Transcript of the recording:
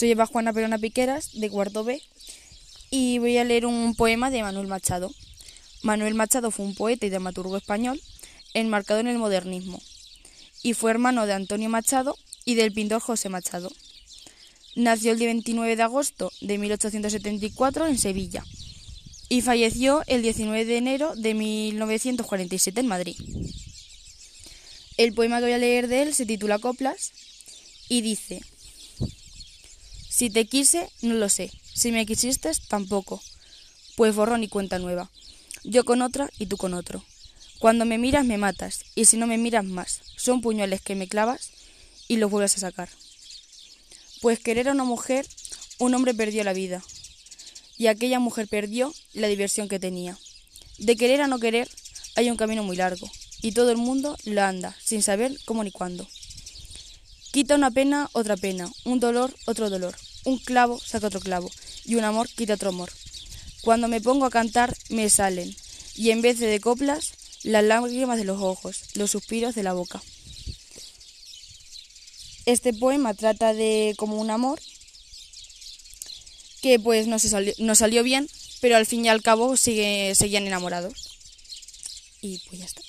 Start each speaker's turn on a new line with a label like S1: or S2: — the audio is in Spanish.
S1: Soy Eva Juana Perona Piqueras, de cuarto B, y voy a leer un poema de Manuel Machado. Manuel Machado fue un poeta y dramaturgo español enmarcado en el modernismo, y fue hermano de Antonio Machado y del pintor José Machado. Nació el día 29 de agosto de 1874 en Sevilla y falleció el 19 de enero de 1947 en Madrid. El poema que voy a leer de él se titula Coplas y dice, Si te quise, no lo sé, si me quisiste, tampoco, pues borrón y cuenta nueva, yo con otra y tú con otro. Cuando me miras me matas, y si no me miras más, son puñales que me clavas y los vuelves a sacar. Pues querer a una mujer, un hombre perdió la vida, y aquella mujer perdió la diversión que tenía. De querer a no querer hay un camino muy largo, y todo el mundo lo anda, sin saber cómo ni cuándo. Quita una pena, otra pena, un dolor, otro dolor, un clavo saca otro clavo, y un amor quita otro amor. Cuando me pongo a cantar me salen, y en vez de coplas, las lágrimas de los ojos, los suspiros de la boca. Este poema trata de como un amor que pues no, se salió, no salió bien, pero al fin y al cabo sigue, seguían enamorados. Y pues ya está.